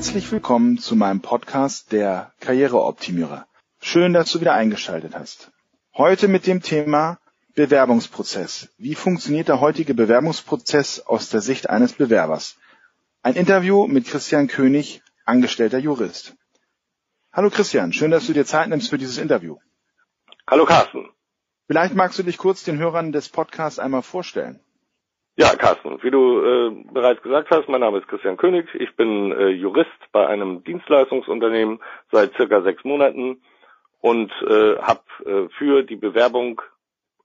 Herzlich willkommen zu meinem Podcast der Karriereoptimierer. Schön, dass du wieder eingeschaltet hast. Heute mit dem Thema Bewerbungsprozess. Wie funktioniert der heutige Bewerbungsprozess aus der Sicht eines Bewerbers? Ein Interview mit Christian König, angestellter Jurist. Hallo Christian, schön, dass du dir Zeit nimmst für dieses Interview. Hallo Carsten. Vielleicht magst du dich kurz den Hörern des Podcasts einmal vorstellen. Ja, Carsten, wie du äh, bereits gesagt hast, mein Name ist Christian König. Ich bin äh, Jurist bei einem Dienstleistungsunternehmen seit circa sechs Monaten und äh, habe äh, für die Bewerbung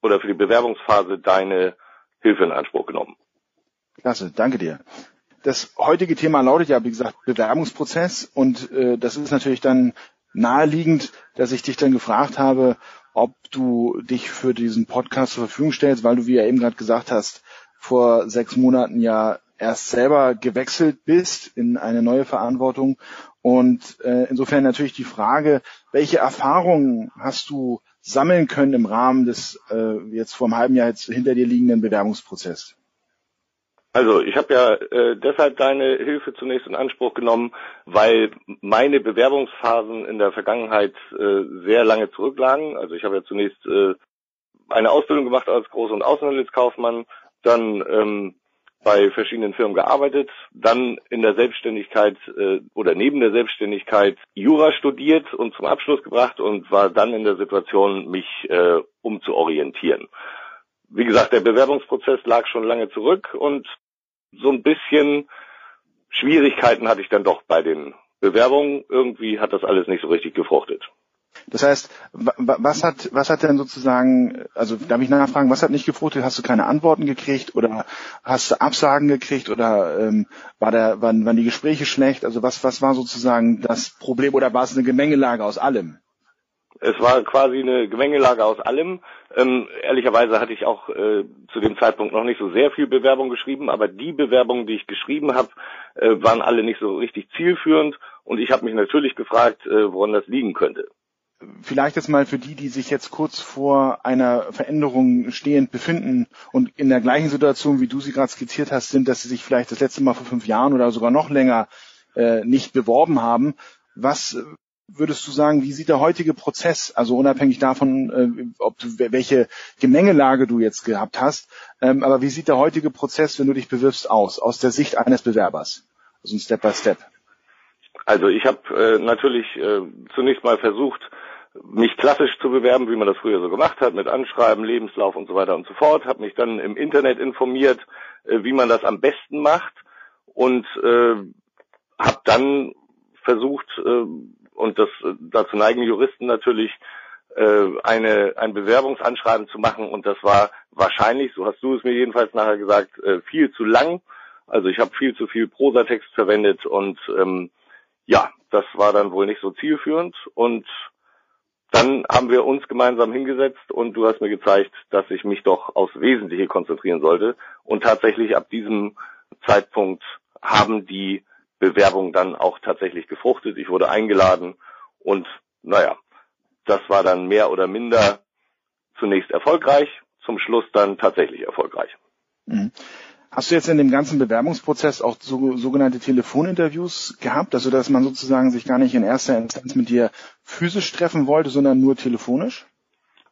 oder für die Bewerbungsphase deine Hilfe in Anspruch genommen. Klasse, danke dir. Das heutige Thema lautet ja, wie gesagt, Bewerbungsprozess und äh, das ist natürlich dann naheliegend, dass ich dich dann gefragt habe, ob du dich für diesen Podcast zur Verfügung stellst, weil du, wie ja eben gerade gesagt hast, vor sechs Monaten ja erst selber gewechselt bist in eine neue Verantwortung. Und äh, insofern natürlich die Frage, welche Erfahrungen hast du sammeln können im Rahmen des äh, jetzt vor einem halben Jahr jetzt hinter dir liegenden Bewerbungsprozesses? Also ich habe ja äh, deshalb deine Hilfe zunächst in Anspruch genommen, weil meine Bewerbungsphasen in der Vergangenheit äh, sehr lange zurücklagen. Also ich habe ja zunächst äh, eine Ausbildung gemacht als Groß- und Außenhandelskaufmann, dann ähm, bei verschiedenen Firmen gearbeitet, dann in der Selbstständigkeit äh, oder neben der Selbstständigkeit Jura studiert und zum Abschluss gebracht und war dann in der Situation, mich äh, umzuorientieren. Wie gesagt, der Bewerbungsprozess lag schon lange zurück und so ein bisschen Schwierigkeiten hatte ich dann doch bei den Bewerbungen. Irgendwie hat das alles nicht so richtig gefruchtet. Das heißt, was hat, was hat denn sozusagen, also darf ich nachfragen, was hat nicht gefruchtet? Hast du keine Antworten gekriegt oder hast du Absagen gekriegt oder ähm, war der, waren, waren die Gespräche schlecht? Also was, was war sozusagen das Problem oder war es eine Gemengelage aus allem? Es war quasi eine Gemengelage aus allem. Ähm, ehrlicherweise hatte ich auch äh, zu dem Zeitpunkt noch nicht so sehr viel Bewerbung geschrieben, aber die Bewerbungen, die ich geschrieben habe, äh, waren alle nicht so richtig zielführend und ich habe mich natürlich gefragt, äh, woran das liegen könnte vielleicht jetzt mal für die, die sich jetzt kurz vor einer Veränderung stehend befinden und in der gleichen Situation, wie du sie gerade skizziert hast, sind, dass sie sich vielleicht das letzte Mal vor fünf Jahren oder sogar noch länger äh, nicht beworben haben. Was würdest du sagen, wie sieht der heutige Prozess, also unabhängig davon, äh, ob du welche Gemengelage du jetzt gehabt hast, ähm, aber wie sieht der heutige Prozess, wenn du dich bewirbst, aus, aus der Sicht eines Bewerbers? Also ein Step by Step. Also ich habe äh, natürlich äh, zunächst mal versucht, mich klassisch zu bewerben, wie man das früher so gemacht hat, mit Anschreiben, Lebenslauf und so weiter und so fort. Habe mich dann im Internet informiert, äh, wie man das am besten macht und äh, habe dann versucht, äh, und das dazu neigen Juristen natürlich, äh, eine, ein Bewerbungsanschreiben zu machen und das war wahrscheinlich, so hast du es mir jedenfalls nachher gesagt, äh, viel zu lang. Also ich habe viel zu viel Prosatext verwendet und ähm, ja, das war dann wohl nicht so zielführend und dann haben wir uns gemeinsam hingesetzt und du hast mir gezeigt, dass ich mich doch aufs Wesentliche konzentrieren sollte. Und tatsächlich ab diesem Zeitpunkt haben die Bewerbungen dann auch tatsächlich gefruchtet. Ich wurde eingeladen und naja, das war dann mehr oder minder zunächst erfolgreich, zum Schluss dann tatsächlich erfolgreich. Mhm. Hast du jetzt in dem ganzen Bewerbungsprozess auch so, sogenannte Telefoninterviews gehabt, also dass man sozusagen sich gar nicht in erster Instanz mit dir physisch treffen wollte, sondern nur telefonisch?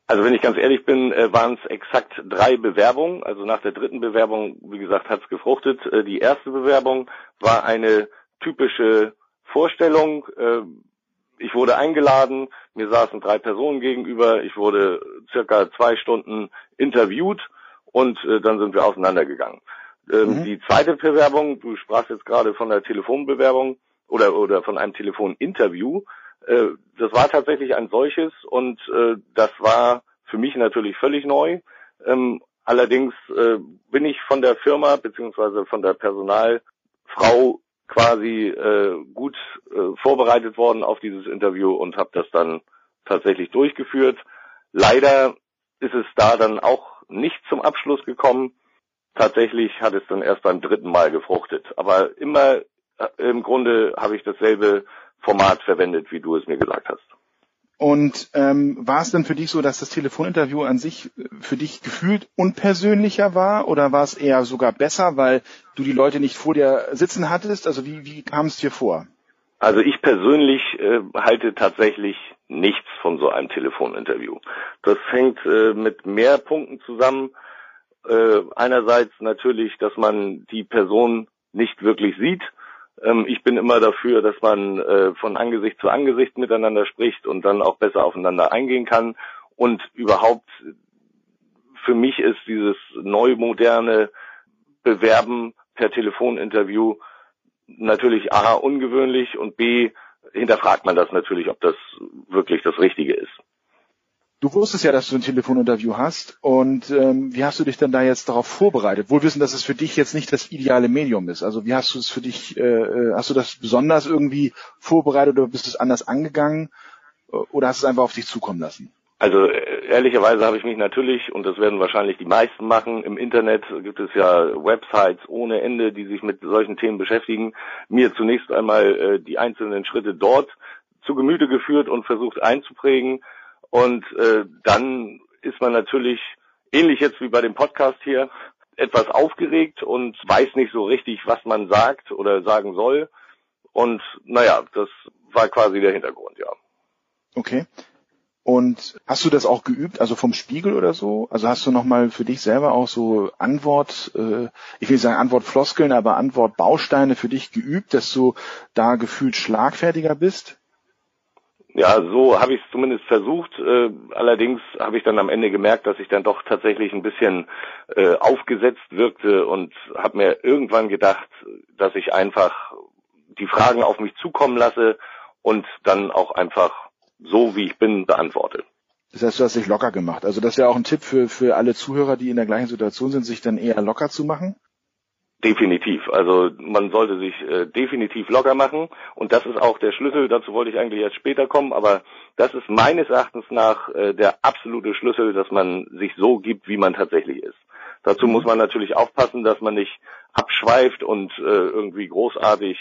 Also wenn ich ganz ehrlich bin, äh, waren es exakt drei Bewerbungen. Also nach der dritten Bewerbung, wie gesagt, hat es gefruchtet. Äh, die erste Bewerbung war eine typische Vorstellung. Äh, ich wurde eingeladen, mir saßen drei Personen gegenüber, ich wurde circa zwei Stunden interviewt und dann sind wir auseinandergegangen. Ähm, mhm. Die zweite Bewerbung, du sprachst jetzt gerade von der Telefonbewerbung oder, oder von einem Telefoninterview. Äh, das war tatsächlich ein solches und äh, das war für mich natürlich völlig neu. Ähm, allerdings äh, bin ich von der Firma beziehungsweise von der Personalfrau quasi äh, gut äh, vorbereitet worden auf dieses Interview und habe das dann tatsächlich durchgeführt. Leider ist es da dann auch nicht zum Abschluss gekommen. Tatsächlich hat es dann erst beim dritten Mal gefruchtet. Aber immer äh, im Grunde habe ich dasselbe Format verwendet, wie du es mir gesagt hast. Und ähm, war es denn für dich so, dass das Telefoninterview an sich äh, für dich gefühlt unpersönlicher war oder war es eher sogar besser, weil du die Leute nicht vor dir sitzen hattest? Also wie, wie kam es dir vor? Also ich persönlich äh, halte tatsächlich nichts von so einem Telefoninterview. Das hängt äh, mit mehr Punkten zusammen. Äh, einerseits natürlich, dass man die Person nicht wirklich sieht. Ähm, ich bin immer dafür, dass man äh, von Angesicht zu Angesicht miteinander spricht und dann auch besser aufeinander eingehen kann. Und überhaupt, für mich ist dieses neu moderne Bewerben per Telefoninterview natürlich A ungewöhnlich und B hinterfragt man das natürlich, ob das wirklich das Richtige ist. Du wusstest ja, dass du ein Telefoninterview hast und ähm, wie hast du dich denn da jetzt darauf vorbereitet? Wohl wissen, dass es für dich jetzt nicht das ideale Medium ist. Also wie hast du es für dich, äh, äh hast du das besonders irgendwie vorbereitet oder bist du es anders angegangen oder hast du es einfach auf dich zukommen lassen? Also äh, ehrlicherweise habe ich mich natürlich, und das werden wahrscheinlich die meisten machen, im Internet gibt es ja Websites ohne Ende, die sich mit solchen Themen beschäftigen, mir zunächst einmal äh, die einzelnen Schritte dort zu Gemüte geführt und versucht einzuprägen. Und äh, dann ist man natürlich, ähnlich jetzt wie bei dem Podcast hier, etwas aufgeregt und weiß nicht so richtig, was man sagt oder sagen soll. Und naja, das war quasi der Hintergrund, ja. Okay. Und hast du das auch geübt, also vom Spiegel oder so? Also hast du nochmal für dich selber auch so Antwort, äh, ich will nicht sagen Antwortfloskeln, aber Antwortbausteine für dich geübt, dass du da gefühlt schlagfertiger bist? Ja, so habe ich es zumindest versucht. Äh, allerdings habe ich dann am Ende gemerkt, dass ich dann doch tatsächlich ein bisschen äh, aufgesetzt wirkte und habe mir irgendwann gedacht, dass ich einfach die Fragen auf mich zukommen lasse und dann auch einfach so wie ich bin beantworte. Das heißt, du hast dich locker gemacht. Also das wäre auch ein Tipp für, für alle Zuhörer, die in der gleichen Situation sind, sich dann eher locker zu machen? Definitiv. Also man sollte sich äh, definitiv locker machen und das ist auch der Schlüssel. Dazu wollte ich eigentlich erst später kommen, aber das ist meines Erachtens nach äh, der absolute Schlüssel, dass man sich so gibt, wie man tatsächlich ist. Dazu muss man natürlich aufpassen, dass man nicht abschweift und äh, irgendwie großartig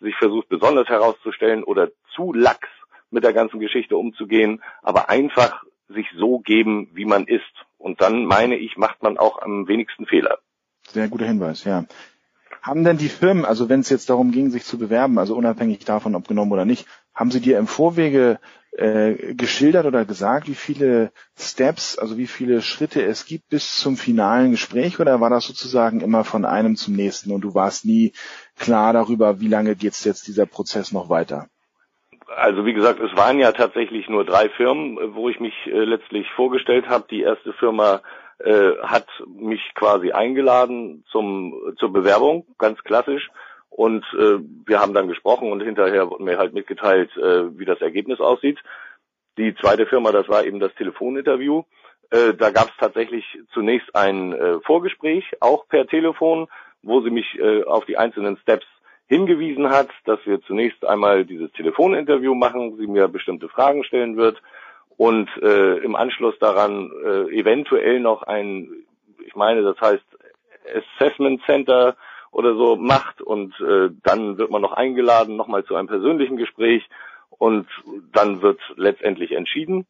sich versucht besonders herauszustellen oder zu lax mit der ganzen Geschichte umzugehen, aber einfach sich so geben, wie man ist. Und dann meine ich, macht man auch am wenigsten Fehler. Sehr guter Hinweis, ja. Haben denn die Firmen, also wenn es jetzt darum ging, sich zu bewerben, also unabhängig davon, ob genommen oder nicht, haben sie dir im Vorwege äh, geschildert oder gesagt, wie viele Steps, also wie viele Schritte es gibt bis zum finalen Gespräch oder war das sozusagen immer von einem zum nächsten und du warst nie klar darüber, wie lange geht jetzt dieser Prozess noch weiter? Also wie gesagt, es waren ja tatsächlich nur drei Firmen, wo ich mich äh, letztlich vorgestellt habe. Die erste Firma äh, hat mich quasi eingeladen zum zur Bewerbung, ganz klassisch. Und äh, wir haben dann gesprochen und hinterher wurde mir halt mitgeteilt, äh, wie das Ergebnis aussieht. Die zweite Firma, das war eben das Telefoninterview. Äh, da gab es tatsächlich zunächst ein äh, Vorgespräch, auch per Telefon, wo sie mich äh, auf die einzelnen Steps hingewiesen hat, dass wir zunächst einmal dieses Telefoninterview machen, sie mir bestimmte Fragen stellen wird und äh, im Anschluss daran äh, eventuell noch ein, ich meine, das heißt Assessment Center oder so macht und äh, dann wird man noch eingeladen, nochmal zu einem persönlichen Gespräch und dann wird letztendlich entschieden.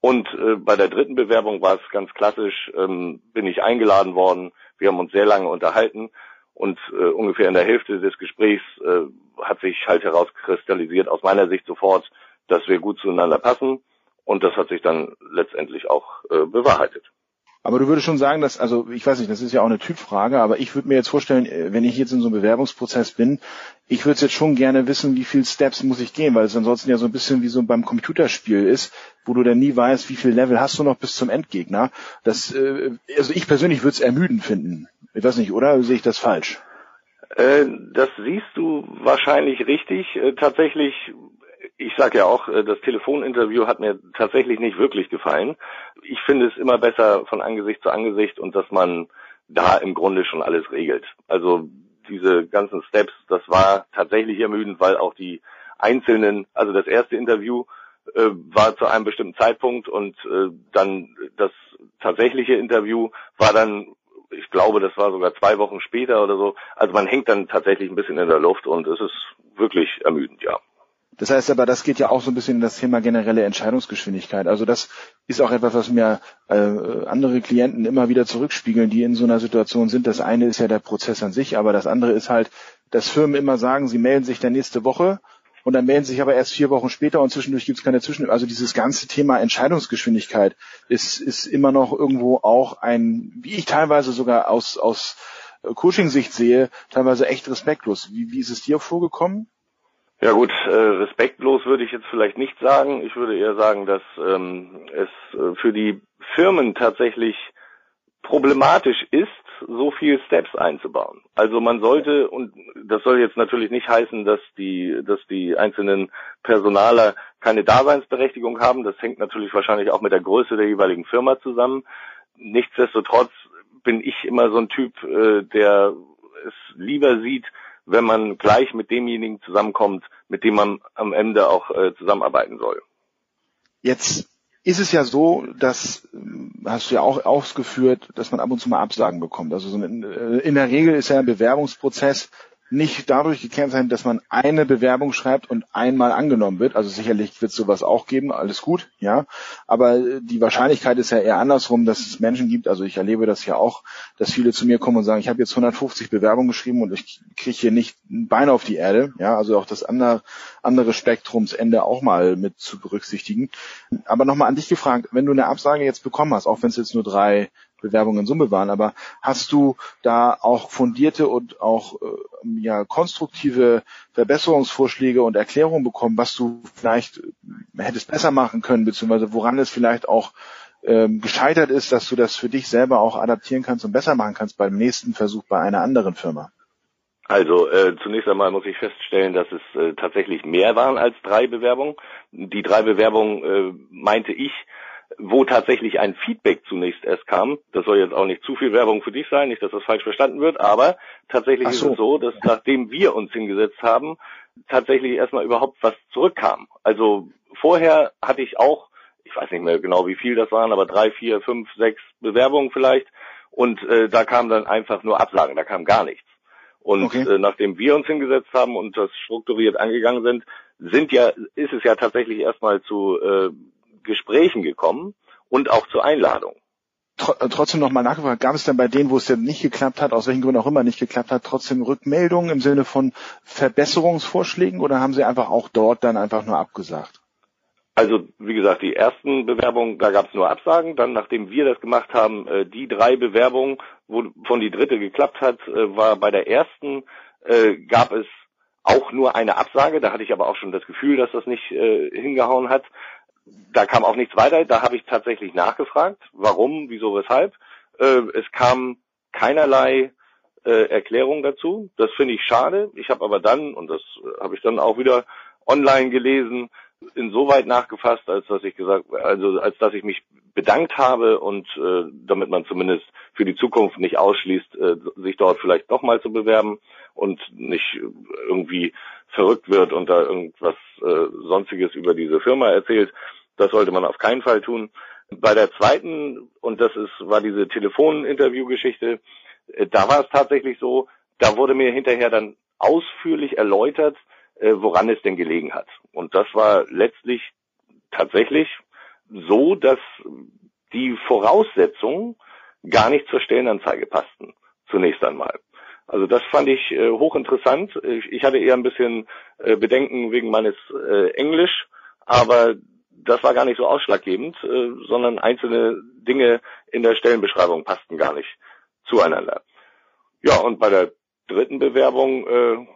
Und äh, bei der dritten Bewerbung war es ganz klassisch, ähm, bin ich eingeladen worden. Wir haben uns sehr lange unterhalten und äh, ungefähr in der Hälfte des Gesprächs äh, hat sich halt herauskristallisiert aus meiner Sicht sofort, dass wir gut zueinander passen. Und das hat sich dann letztendlich auch äh, bewahrheitet. Aber du würdest schon sagen, dass, also ich weiß nicht, das ist ja auch eine Typfrage, aber ich würde mir jetzt vorstellen, äh, wenn ich jetzt in so einem Bewerbungsprozess bin, ich würde jetzt schon gerne wissen, wie viele Steps muss ich gehen, weil es ansonsten ja so ein bisschen wie so beim Computerspiel ist, wo du dann nie weißt, wie viel Level hast du noch bis zum Endgegner. Das, äh, also ich persönlich würde es ermüdend finden. Ich weiß nicht, oder sehe ich das falsch? Äh, das siehst du wahrscheinlich richtig. Tatsächlich, ich sage ja auch, äh, das Telefoninterview hat mir tatsächlich nicht wirklich gefallen. Ich finde es immer besser von Angesicht zu Angesicht und dass man da im Grunde schon alles regelt. Also diese ganzen Steps, das war tatsächlich ermüdend, weil auch die einzelnen, also das erste Interview äh, war zu einem bestimmten Zeitpunkt und äh, dann das tatsächliche Interview war dann ich glaube, das war sogar zwei Wochen später oder so. Also man hängt dann tatsächlich ein bisschen in der Luft und es ist wirklich ermüdend, ja. Das heißt aber, das geht ja auch so ein bisschen in das Thema generelle Entscheidungsgeschwindigkeit. Also das ist auch etwas, was mir äh, andere Klienten immer wieder zurückspiegeln, die in so einer Situation sind. Das eine ist ja der Prozess an sich, aber das andere ist halt, dass Firmen immer sagen, sie melden sich dann nächste Woche und dann melden sich aber erst vier Wochen später und zwischendurch gibt es keine Zwischen. Also dieses ganze Thema Entscheidungsgeschwindigkeit ist, ist immer noch irgendwo auch ein, wie ich teilweise sogar aus, aus Coaching-Sicht sehe, teilweise echt respektlos. Wie, wie ist es dir vorgekommen? Ja gut, äh, respektlos würde ich jetzt vielleicht nicht sagen. Ich würde eher sagen, dass ähm, es äh, für die Firmen tatsächlich problematisch ist, so viel Steps einzubauen. Also man sollte, und das soll jetzt natürlich nicht heißen, dass die, dass die einzelnen Personaler keine Daseinsberechtigung haben. Das hängt natürlich wahrscheinlich auch mit der Größe der jeweiligen Firma zusammen. Nichtsdestotrotz bin ich immer so ein Typ, äh, der es lieber sieht, wenn man gleich mit demjenigen zusammenkommt, mit dem man am Ende auch äh, zusammenarbeiten soll. Jetzt ist es ja so, dass hast du ja auch ausgeführt, dass man ab und zu mal Absagen bekommt. Also so in, äh, in der Regel ist ja ein Bewerbungsprozess nicht dadurch gekennzeichnet, dass man eine Bewerbung schreibt und einmal angenommen wird. Also sicherlich wird es sowas auch geben, alles gut, ja. Aber die Wahrscheinlichkeit ist ja eher andersrum, dass es Menschen gibt, also ich erlebe das ja auch, dass viele zu mir kommen und sagen, ich habe jetzt 150 Bewerbungen geschrieben und ich kriege hier nicht ein Bein auf die Erde, ja, also auch das andere, andere Spektrumsende auch mal mit zu berücksichtigen. Aber nochmal an dich gefragt, wenn du eine Absage jetzt bekommen hast, auch wenn es jetzt nur drei Bewerbungen in Summe waren. Aber hast du da auch fundierte und auch äh, ja, konstruktive Verbesserungsvorschläge und Erklärungen bekommen, was du vielleicht äh, hättest besser machen können, beziehungsweise woran es vielleicht auch ähm, gescheitert ist, dass du das für dich selber auch adaptieren kannst und besser machen kannst beim nächsten Versuch bei einer anderen Firma? Also äh, zunächst einmal muss ich feststellen, dass es äh, tatsächlich mehr waren als drei Bewerbungen. Die drei Bewerbungen äh, meinte ich wo tatsächlich ein Feedback zunächst erst kam. Das soll jetzt auch nicht zu viel Werbung für dich sein, nicht, dass das falsch verstanden wird, aber tatsächlich so. ist es so, dass nachdem wir uns hingesetzt haben, tatsächlich erstmal überhaupt was zurückkam. Also vorher hatte ich auch, ich weiß nicht mehr genau wie viel das waren, aber drei, vier, fünf, sechs Bewerbungen vielleicht und äh, da kam dann einfach nur Absagen, da kam gar nichts. Und okay. äh, nachdem wir uns hingesetzt haben und das strukturiert angegangen sind, sind ja, ist es ja tatsächlich erstmal zu äh, Gesprächen gekommen und auch zur Einladung. Äh, trotzdem nochmal nachgefragt, gab es denn bei denen, wo es denn nicht geklappt hat, aus welchen Gründen auch immer nicht geklappt hat, trotzdem Rückmeldungen im Sinne von Verbesserungsvorschlägen oder haben sie einfach auch dort dann einfach nur abgesagt? Also wie gesagt, die ersten Bewerbungen, da gab es nur Absagen. Dann, nachdem wir das gemacht haben, äh, die drei Bewerbungen, wovon die dritte geklappt hat, äh, war bei der ersten gab es auch nur eine Absage. Da hatte ich aber auch schon das Gefühl, dass das nicht hingehauen hat da kam auch nichts weiter. Da habe ich tatsächlich nachgefragt, warum, wieso, weshalb. Äh, es kam keinerlei äh, Erklärung dazu. Das finde ich schade. Ich habe aber dann, und das äh, habe ich dann auch wieder online gelesen, insoweit nachgefasst, als dass ich gesagt, also als dass ich mich bedankt habe und äh, damit man zumindest für die Zukunft nicht ausschließt, äh, sich dort vielleicht nochmal zu bewerben und nicht irgendwie verrückt wird und da irgendwas äh, sonstiges über diese Firma erzählt. Das sollte man auf keinen Fall tun. Bei der zweiten, und das ist, war diese Telefoninterview-Geschichte, äh, da war es tatsächlich so, da wurde mir hinterher dann ausführlich erläutert, äh, woran es denn gelegen hat. Und das war letztlich tatsächlich so, dass die Voraussetzungen gar nicht zur Stellenanzeige passten, zunächst einmal. Also das fand ich äh, hochinteressant. Ich, hatte eher ein bisschen Bedenken wegen meines Englisch, aber das war gar nicht so ausschlaggebend, äh, sondern einzelne Dinge in der Stellenbeschreibung passten gar nicht zueinander. Ja, und bei der dritten Bewerbung äh,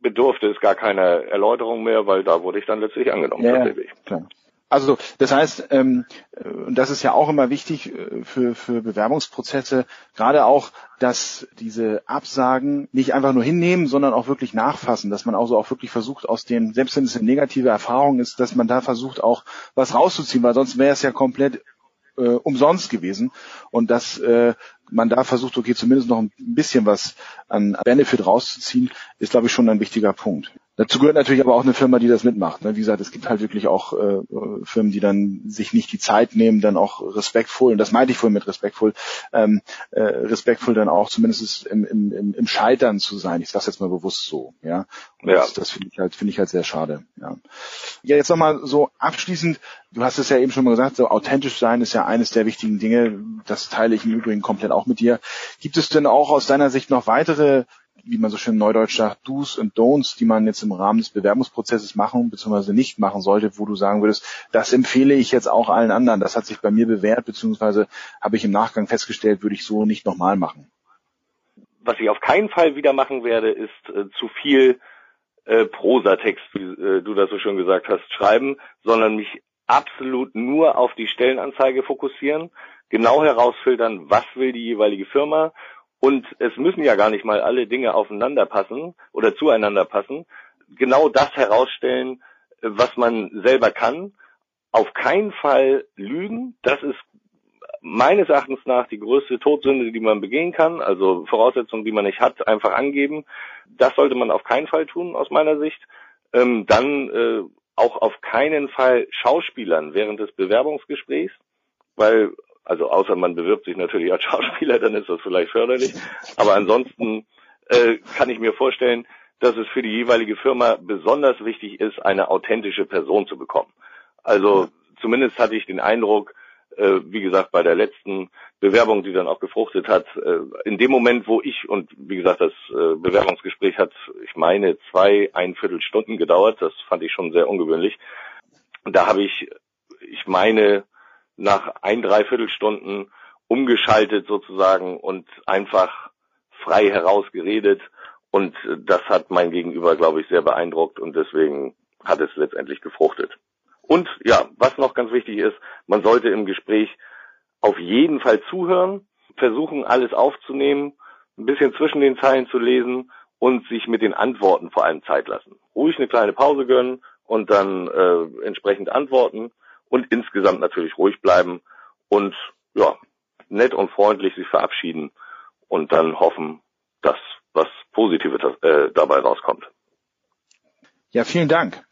bedurfte es gar keiner Erläuterung mehr, weil da wurde ich dann letztlich angenommen. Ja, tatsächlich. Klar. Also das heißt, ähm, und das ist ja auch immer wichtig äh, für, für Bewerbungsprozesse, gerade auch, dass diese Absagen nicht einfach nur hinnehmen, sondern auch wirklich nachfassen, dass man also auch wirklich versucht, aus den, selbst wenn es eine negative Erfahrung ist, dass man da versucht auch was rauszuziehen, weil sonst wäre es ja komplett äh, umsonst gewesen und dass äh, man da versucht, okay, zumindest noch ein bisschen was an Benefit rauszuziehen, ist, glaube ich, schon ein wichtiger Punkt. Dazu gehört natürlich aber auch eine Firma, die das mitmacht. Ne? Wie gesagt, es gibt halt wirklich auch äh, Firmen, die dann sich nicht die Zeit nehmen, dann auch respektvoll, und das meinte ich vorhin mit respektvoll, ähm, äh, respektvoll dann auch zumindest im, im, im Scheitern zu sein. Ich sage jetzt mal bewusst so. Ja, und ja. das, das finde ich halt finde ich halt sehr schade. Ja, ja jetzt nochmal so abschließend. Du hast es ja eben schon mal gesagt, so authentisch sein ist ja eines der wichtigen Dinge. Das teile ich im Übrigen komplett auch mit dir. Gibt es denn auch aus deiner Sicht noch weitere wie man so schön neudeutsch sagt, Do's und Don'ts, die man jetzt im Rahmen des Bewerbungsprozesses machen bzw. nicht machen sollte, wo du sagen würdest, das empfehle ich jetzt auch allen anderen. Das hat sich bei mir bewährt, beziehungsweise habe ich im Nachgang festgestellt, würde ich so nicht nochmal machen. Was ich auf keinen Fall wieder machen werde, ist äh, zu viel äh, Prosatext, wie äh, du das so schön gesagt hast, schreiben, sondern mich absolut nur auf die Stellenanzeige fokussieren, genau herausfiltern, was will die jeweilige Firma und es müssen ja gar nicht mal alle Dinge aufeinander passen oder zueinander passen. Genau das herausstellen, was man selber kann. Auf keinen Fall lügen. Das ist meines Erachtens nach die größte Todsünde, die man begehen kann. Also Voraussetzungen, die man nicht hat, einfach angeben. Das sollte man auf keinen Fall tun, aus meiner Sicht. Ähm, dann äh, auch auf keinen Fall Schauspielern während des Bewerbungsgesprächs, weil, also außer man bewirbt sich natürlich als Schauspieler, dann ist das vielleicht förderlich. Aber ansonsten äh, kann ich mir vorstellen, dass es für die jeweilige Firma besonders wichtig ist, eine authentische Person zu bekommen. Also zumindest hatte ich den Eindruck, äh, wie gesagt, bei der letzten Bewerbung, die dann auch gefruchtet hat, äh, in dem Moment, wo ich, und wie gesagt, das äh, Bewerbungsgespräch hat, ich meine, zwei, ein Viertelstunden gedauert, das fand ich schon sehr ungewöhnlich. Da habe ich, ich meine, nach ein, Dreiviertelstunden umgeschaltet sozusagen und einfach frei herausgeredet. Und das hat mein Gegenüber, glaube ich, sehr beeindruckt und deswegen hat es letztendlich gefruchtet. Und ja, was noch ganz wichtig ist, man sollte im Gespräch auf jeden Fall zuhören, versuchen alles aufzunehmen, ein bisschen zwischen den Zeilen zu lesen und sich mit den Antworten vor allem Zeit lassen. Ruhig eine kleine Pause gönnen und dann äh, entsprechend antworten und insgesamt natürlich ruhig bleiben und ja, nett und freundlich sich verabschieden und dann hoffen, dass was Positives äh, dabei rauskommt. Ja, vielen Dank.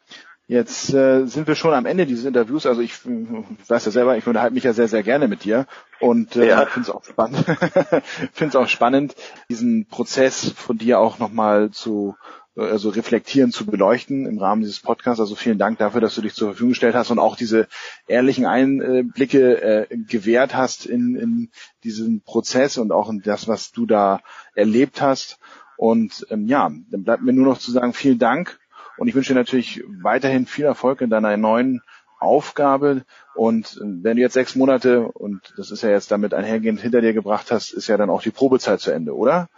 Jetzt äh, sind wir schon am Ende dieses Interviews. Also ich, ich weiß ja selber, ich unterhalte mich ja sehr, sehr gerne mit dir und äh, ja. finde es auch spannend, finde es auch spannend, diesen Prozess von dir auch nochmal zu also reflektieren zu beleuchten im Rahmen dieses Podcasts. Also vielen Dank dafür, dass du dich zur Verfügung gestellt hast und auch diese ehrlichen Einblicke äh, gewährt hast in, in diesen Prozess und auch in das, was du da erlebt hast. Und ähm, ja, dann bleibt mir nur noch zu sagen, vielen Dank und ich wünsche dir natürlich weiterhin viel Erfolg in deiner neuen Aufgabe. Und wenn du jetzt sechs Monate, und das ist ja jetzt damit einhergehend hinter dir gebracht hast, ist ja dann auch die Probezeit zu Ende, oder?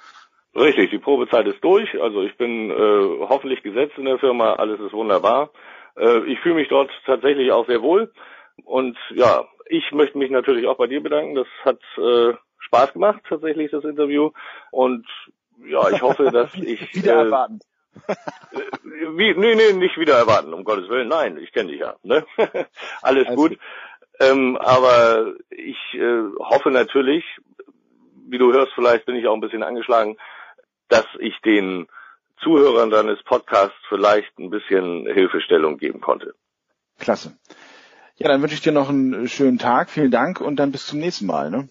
Richtig, die Probezeit ist durch. Also ich bin äh, hoffentlich gesetzt in der Firma, alles ist wunderbar. Äh, ich fühle mich dort tatsächlich auch sehr wohl. Und ja, ich möchte mich natürlich auch bei dir bedanken. Das hat äh, Spaß gemacht, tatsächlich, das Interview. Und ja, ich hoffe, dass ich. Wieder äh, erwartend. Wie, nee, nee, nicht wieder erwarten, um Gottes Willen. Nein, ich kenne dich ja. Ne? Alles, Alles gut. gut. Ähm, aber ich äh, hoffe natürlich, wie du hörst, vielleicht bin ich auch ein bisschen angeschlagen, dass ich den Zuhörern deines Podcasts vielleicht ein bisschen Hilfestellung geben konnte. Klasse. Ja, dann wünsche ich dir noch einen schönen Tag. Vielen Dank und dann bis zum nächsten Mal. Ne?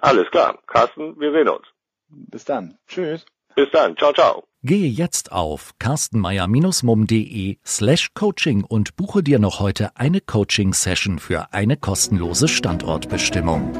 Alles klar. Carsten, wir sehen uns. Bis dann. Tschüss. Bis dann. Ciao, ciao. Gehe jetzt auf carstenmeier-mum.de slash coaching und buche dir noch heute eine Coaching-Session für eine kostenlose Standortbestimmung.